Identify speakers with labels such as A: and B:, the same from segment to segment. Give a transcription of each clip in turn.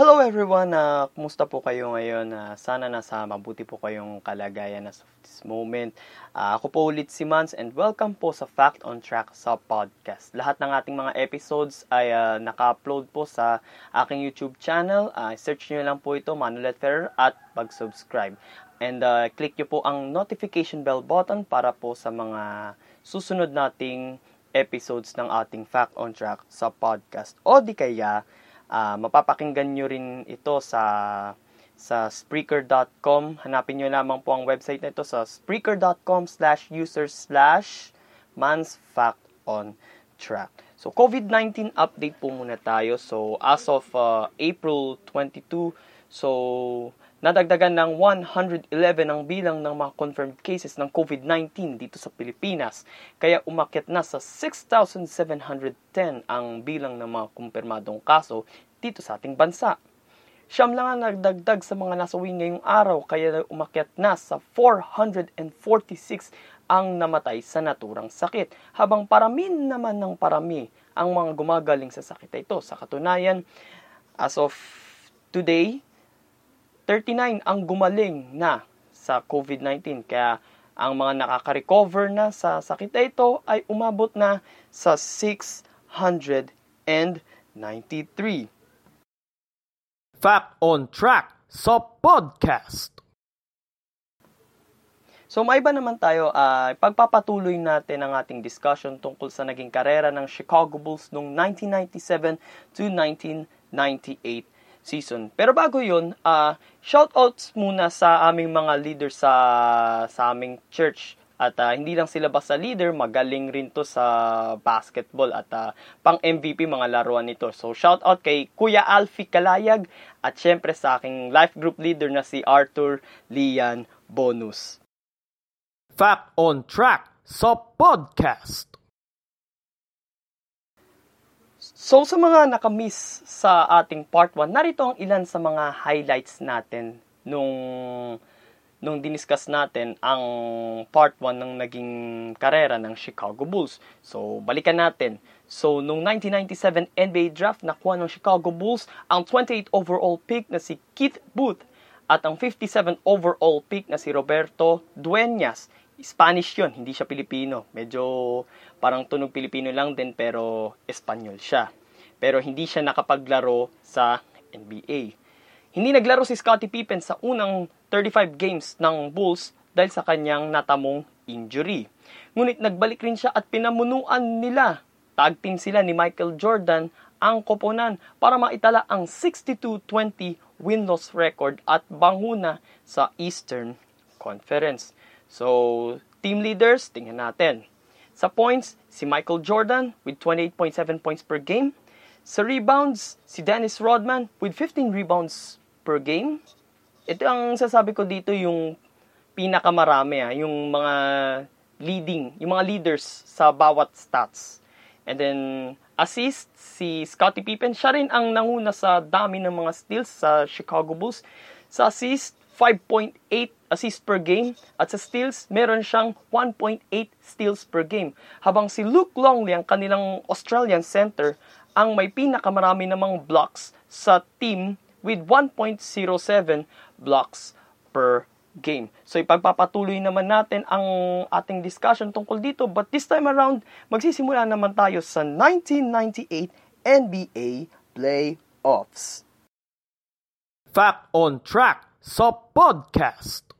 A: Hello everyone, uh, kumusta po kayo ngayon? Uh, sana nasa mabuti po kayong kalagayan as of this moment. Uh, ako po ulit si Mans and welcome po sa Fact on Track sa podcast. Lahat ng ating mga episodes ay uh, naka-upload po sa aking YouTube channel. Uh, search nyo lang po ito, Manuel Ferrer, at pag-subscribe. And uh, click nyo po ang notification bell button para po sa mga susunod nating episodes ng ating Fact on Track sa podcast. O di kaya, uh, mapapakinggan nyo rin ito sa sa Spreaker.com. Hanapin nyo lamang po ang website na ito sa Spreaker.com slash user slash Man's Fact on Track. So, COVID-19 update po muna tayo. So, as of uh, April 22, so, nadagdagan ng 111 ang bilang ng mga confirmed cases ng COVID-19 dito sa Pilipinas. Kaya umakyat na sa 6,710 ang bilang ng mga kumpirmadong kaso dito sa ating bansa. Siyam lang ang nagdagdag sa mga nasawi ngayong araw kaya umakyat na sa 446 ang namatay sa naturang sakit. Habang parami naman ng parami ang mga gumagaling sa sakit ito. Sa katunayan, as of today, 39 ang gumaling na sa COVID-19. Kaya ang mga nakaka-recover na sa sakit na ito ay umabot na sa 693.
B: Fact on Track sa podcast.
A: So may iba naman tayo, uh, pagpapatuloy natin ang ating discussion tungkol sa naging karera ng Chicago Bulls noong 1997 to 1998 season. Pero bago yun, uh, shoutouts muna sa aming mga leaders sa, sa aming church. At uh, hindi lang sila basta leader, magaling rin to sa basketball at uh, pang MVP mga laruan nito. So shout out kay Kuya Alfie Kalayag at syempre sa aking life group leader na si Arthur Lian Bonus.
B: Fact on Track sa podcast.
A: So sa mga nakamiss sa ating part 1, narito ang ilan sa mga highlights natin nung nung diniscuss natin ang part 1 ng naging karera ng Chicago Bulls. So, balikan natin. So, nung 1997 NBA draft, nakuha ng Chicago Bulls ang 28 overall pick na si Keith Booth at ang 57 overall pick na si Roberto Dueñas. Spanish yon hindi siya Pilipino. Medyo parang tunog Pilipino lang din pero Espanyol siya. Pero hindi siya nakapaglaro sa NBA. Hindi naglaro si Scottie Pippen sa unang 35 games ng Bulls dahil sa kanyang natamong injury. Ngunit nagbalik rin siya at pinamunuan nila. Tag team sila ni Michael Jordan ang koponan para maitala ang 62-20 win-loss record at banguna sa Eastern Conference. So, team leaders, tingnan natin. Sa points, si Michael Jordan with 28.7 points per game. Sa rebounds, si Dennis Rodman with 15 rebounds per game. Ito ang sasabi ko dito yung pinakamarami ah, yung mga leading, yung mga leaders sa bawat stats. And then assist si Scottie Pippen, siya rin ang nanguna sa dami ng mga steals sa Chicago Bulls. Sa assist, 5.8 assist per game at sa steals, meron siyang 1.8 steals per game. Habang si Luke Longley, ang kanilang Australian center, ang may pinakamarami namang blocks sa team with 1.07 blocks per game. So ipagpapatuloy naman natin ang ating discussion tungkol dito but this time around magsisimula naman tayo sa 1998 NBA Playoffs.
B: Fact on Track sa podcast.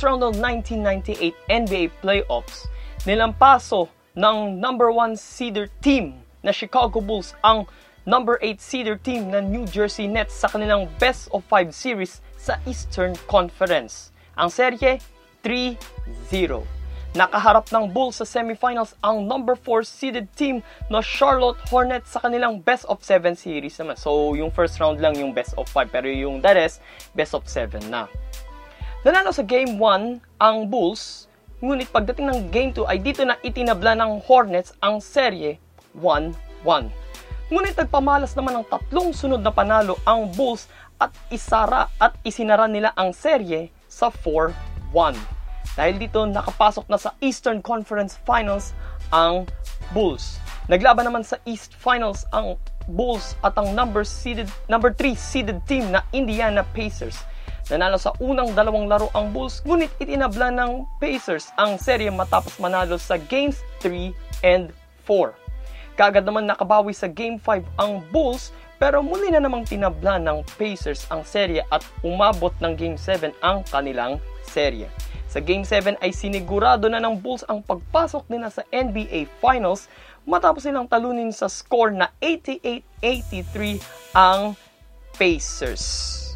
A: First round ng 1998 NBA playoffs, nilampaso ng number 1 seeder team na Chicago Bulls ang number 8 seeder team na New Jersey Nets sa kanilang best of 5 series sa Eastern Conference. Ang serye, 3-0. Nakaharap ng Bulls sa semifinals ang number 4 seeded team na Charlotte Hornets sa kanilang best of 7 series naman. So, yung first round lang yung best of 5 pero yung the rest, best of 7 na. Nanalo sa game 1 ang Bulls, ngunit pagdating ng game 2 ay dito na itinabla ng Hornets ang serye 1-1. Ngunit nagpamalas naman ng tatlong sunod na panalo ang Bulls at isara at isinara nila ang serye sa 4-1. Dahil dito nakapasok na sa Eastern Conference Finals ang Bulls. Naglaban naman sa East Finals ang Bulls at ang number seeded number 3 seeded team na Indiana Pacers. Nanalo sa unang dalawang laro ang Bulls, ngunit itinabla ng Pacers ang serye matapos manalo sa Games 3 and 4. Kagad naman nakabawi sa Game 5 ang Bulls pero muli na namang tinabla ng Pacers ang serye at umabot ng Game 7 ang kanilang serye. Sa Game 7 ay sinigurado na ng Bulls ang pagpasok nila sa NBA Finals matapos silang talunin sa score na 88-83 ang Pacers.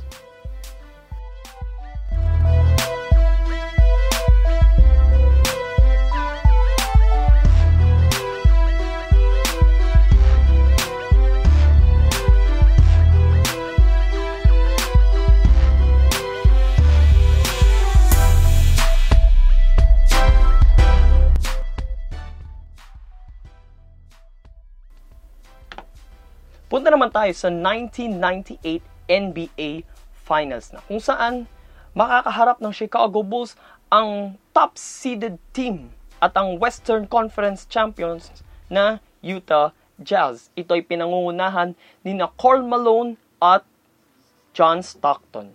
A: Punta naman tayo sa 1998 NBA Finals na kung saan makakaharap ng Chicago Bulls ang top seeded team at ang Western Conference champions na Utah Jazz. Ito ay pinangungunahan ni na Karl Malone at John Stockton.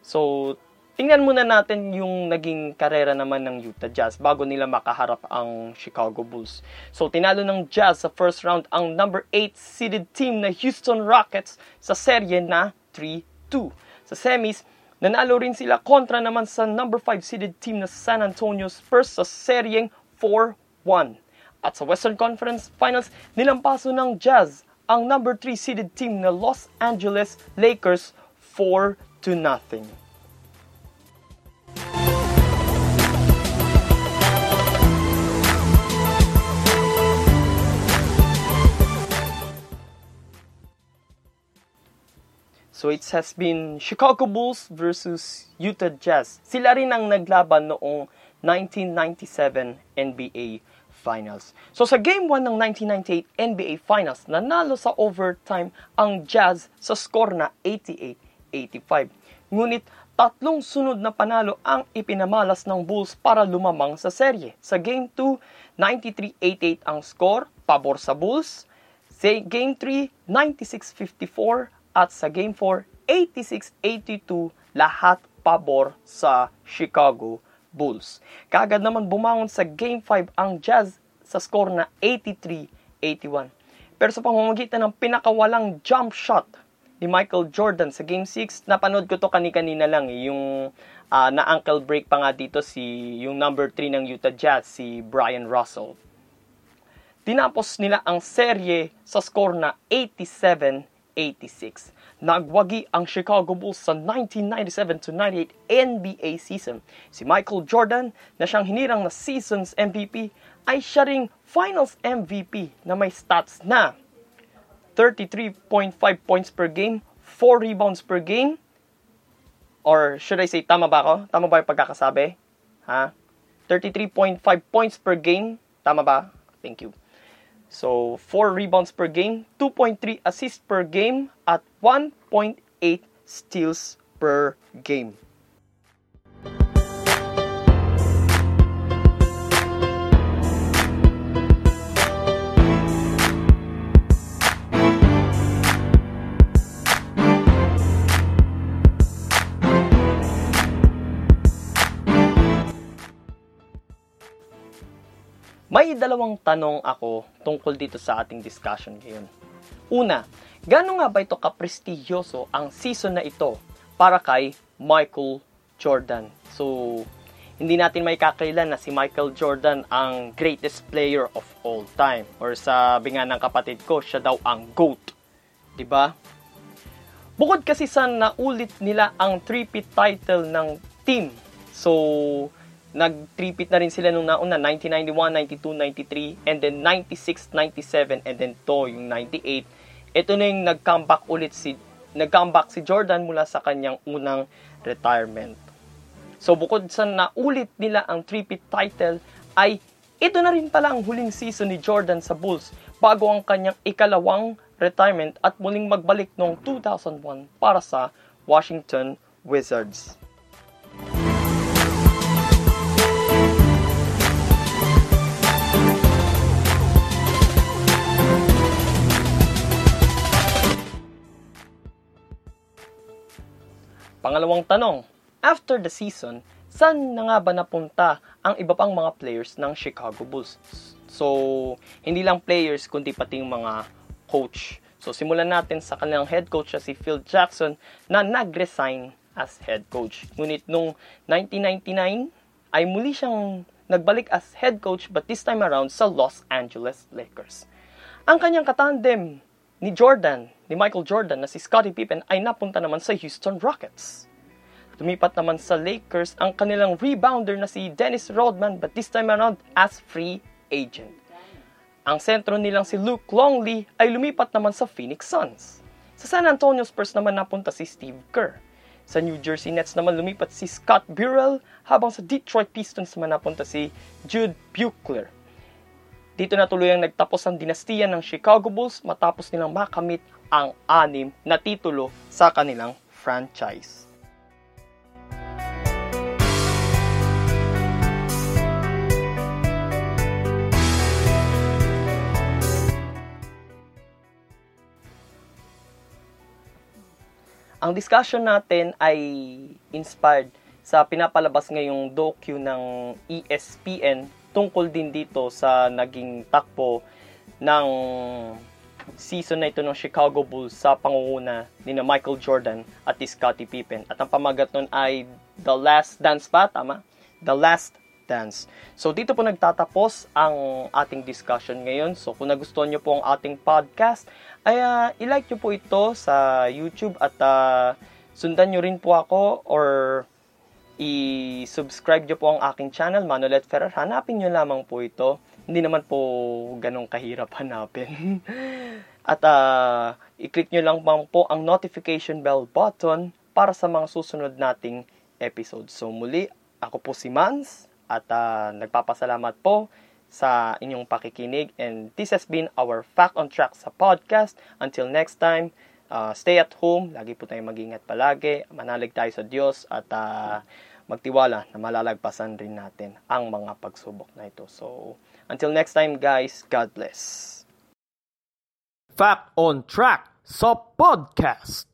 A: So, Tingnan muna natin yung naging karera naman ng Utah Jazz bago nila makaharap ang Chicago Bulls. So tinalo ng Jazz sa first round ang number 8 seeded team na Houston Rockets sa serye na 3-2. Sa semis, nanalo rin sila kontra naman sa number 5 seeded team na San Antonio Spurs sa seryeng 4-1. At sa Western Conference Finals, nilampaso ng Jazz ang number 3 seeded team na Los Angeles Lakers 4 to nothing. So it has been Chicago Bulls versus Utah Jazz. Sila rin ang naglaban noong 1997 NBA Finals. So sa Game 1 ng 1998 NBA Finals, nanalo sa overtime ang Jazz sa score na 88-85. Ngunit tatlong sunod na panalo ang ipinamalas ng Bulls para lumamang sa serye. Sa Game 2, 93-88 ang score, pabor sa Bulls. Sa Game 3, 96-54 at sa Game 4, 86-82 lahat pabor sa Chicago Bulls. Kagad naman bumangon sa Game 5 ang Jazz sa score na 83-81. Pero sa pamamagitan ng pinakawalang jump shot ni Michael Jordan sa Game 6, napanood ko to kani-kanina lang eh, yung uh, na ankle break pa nga dito si yung number 3 ng Utah Jazz, si Brian Russell. Tinapos nila ang serye sa score na 87 86. Nagwagi ang Chicago Bulls sa 1997 to 98 NBA season. Si Michael Jordan na siyang hinirang na season's MVP ay siya ring finals MVP na may stats na 33.5 points per game, 4 rebounds per game, or should I say, tama ba ako? Tama ba yung pagkakasabi? Ha? 33.5 points per game, tama ba? Thank you. So, 4 rebounds per game, 2.3 assists per game, at 1.8 steals per game. May dalawang tanong ako tungkol dito sa ating discussion ngayon. Una, gaano nga ba ito kaprestigyoso ang season na ito para kay Michael Jordan. So, hindi natin may kakailan na si Michael Jordan ang greatest player of all time. Or sabi nga ng kapatid ko, siya daw ang GOAT. ba? Bukod kasi sa naulit nila ang three-peat title ng team. So, nag-three-peat na rin sila nung nauna, 1991, 92, 93, and then 96, 97, and then to, yung 98. Ito na yung nag-comeback ulit si nag-comeback si Jordan mula sa kanyang unang retirement. So bukod sa naulit nila ang three-peat title, ay ito na rin pala ang huling season ni Jordan sa Bulls bago ang kanyang ikalawang retirement at muling magbalik noong 2001 para sa Washington Wizards. Pangalawang tanong, After the season, saan na nga ba napunta ang iba pang mga players ng Chicago Bulls? So, hindi lang players kundi pati yung mga coach. So, simulan natin sa kanilang head coach na si Phil Jackson na nag-resign as head coach. Ngunit nung 1999 ay muli siyang nagbalik as head coach but this time around sa Los Angeles Lakers. Ang kanyang katandem ni Jordan, ni Michael Jordan na si Scottie Pippen ay napunta naman sa Houston Rockets. Lumipat naman sa Lakers ang kanilang rebounder na si Dennis Rodman but this time around as free agent. Ang sentro nilang si Luke Longley ay lumipat naman sa Phoenix Suns. Sa San Antonio Spurs naman napunta si Steve Kerr. Sa New Jersey Nets naman lumipat si Scott Burrell habang sa Detroit Pistons naman napunta si Jude Buechler. Dito na tuluyang nagtapos ang dinastiya ng Chicago Bulls matapos nilang makamit ang anim na titulo sa kanilang franchise. Ang discussion natin ay inspired sa pinapalabas ngayong docu ng ESPN tungkol din dito sa naging takbo ng season na ito ng Chicago Bulls sa pangunguna ni na Michael Jordan at ni Scottie Pippen. At ang pamagat nun ay The Last Dance ba? Tama? The Last Dance. So dito po nagtatapos ang ating discussion ngayon. So kung nagustuhan nyo po ang ating podcast, ay uh, i-like nyo po ito sa YouTube at uh, sundan nyo rin po ako or i-subscribe nyo po ang aking channel, Manolet Ferrer. Hanapin nyo lamang po ito. Hindi naman po ganong kahirap hanapin. at uh, i-click nyo lang po ang notification bell button para sa mga susunod nating episode. So muli, ako po si Mans at uh, nagpapasalamat po sa inyong pakikinig. And this has been our Fact on Track sa podcast. Until next time, uh, stay at home. Lagi po tayong mag-ingat palagi. Manalig tayo sa Diyos at uh, magtiwala na malalagpasan rin natin ang mga pagsubok na ito. So, until next time guys, God bless.
B: Fact on Track sa podcast.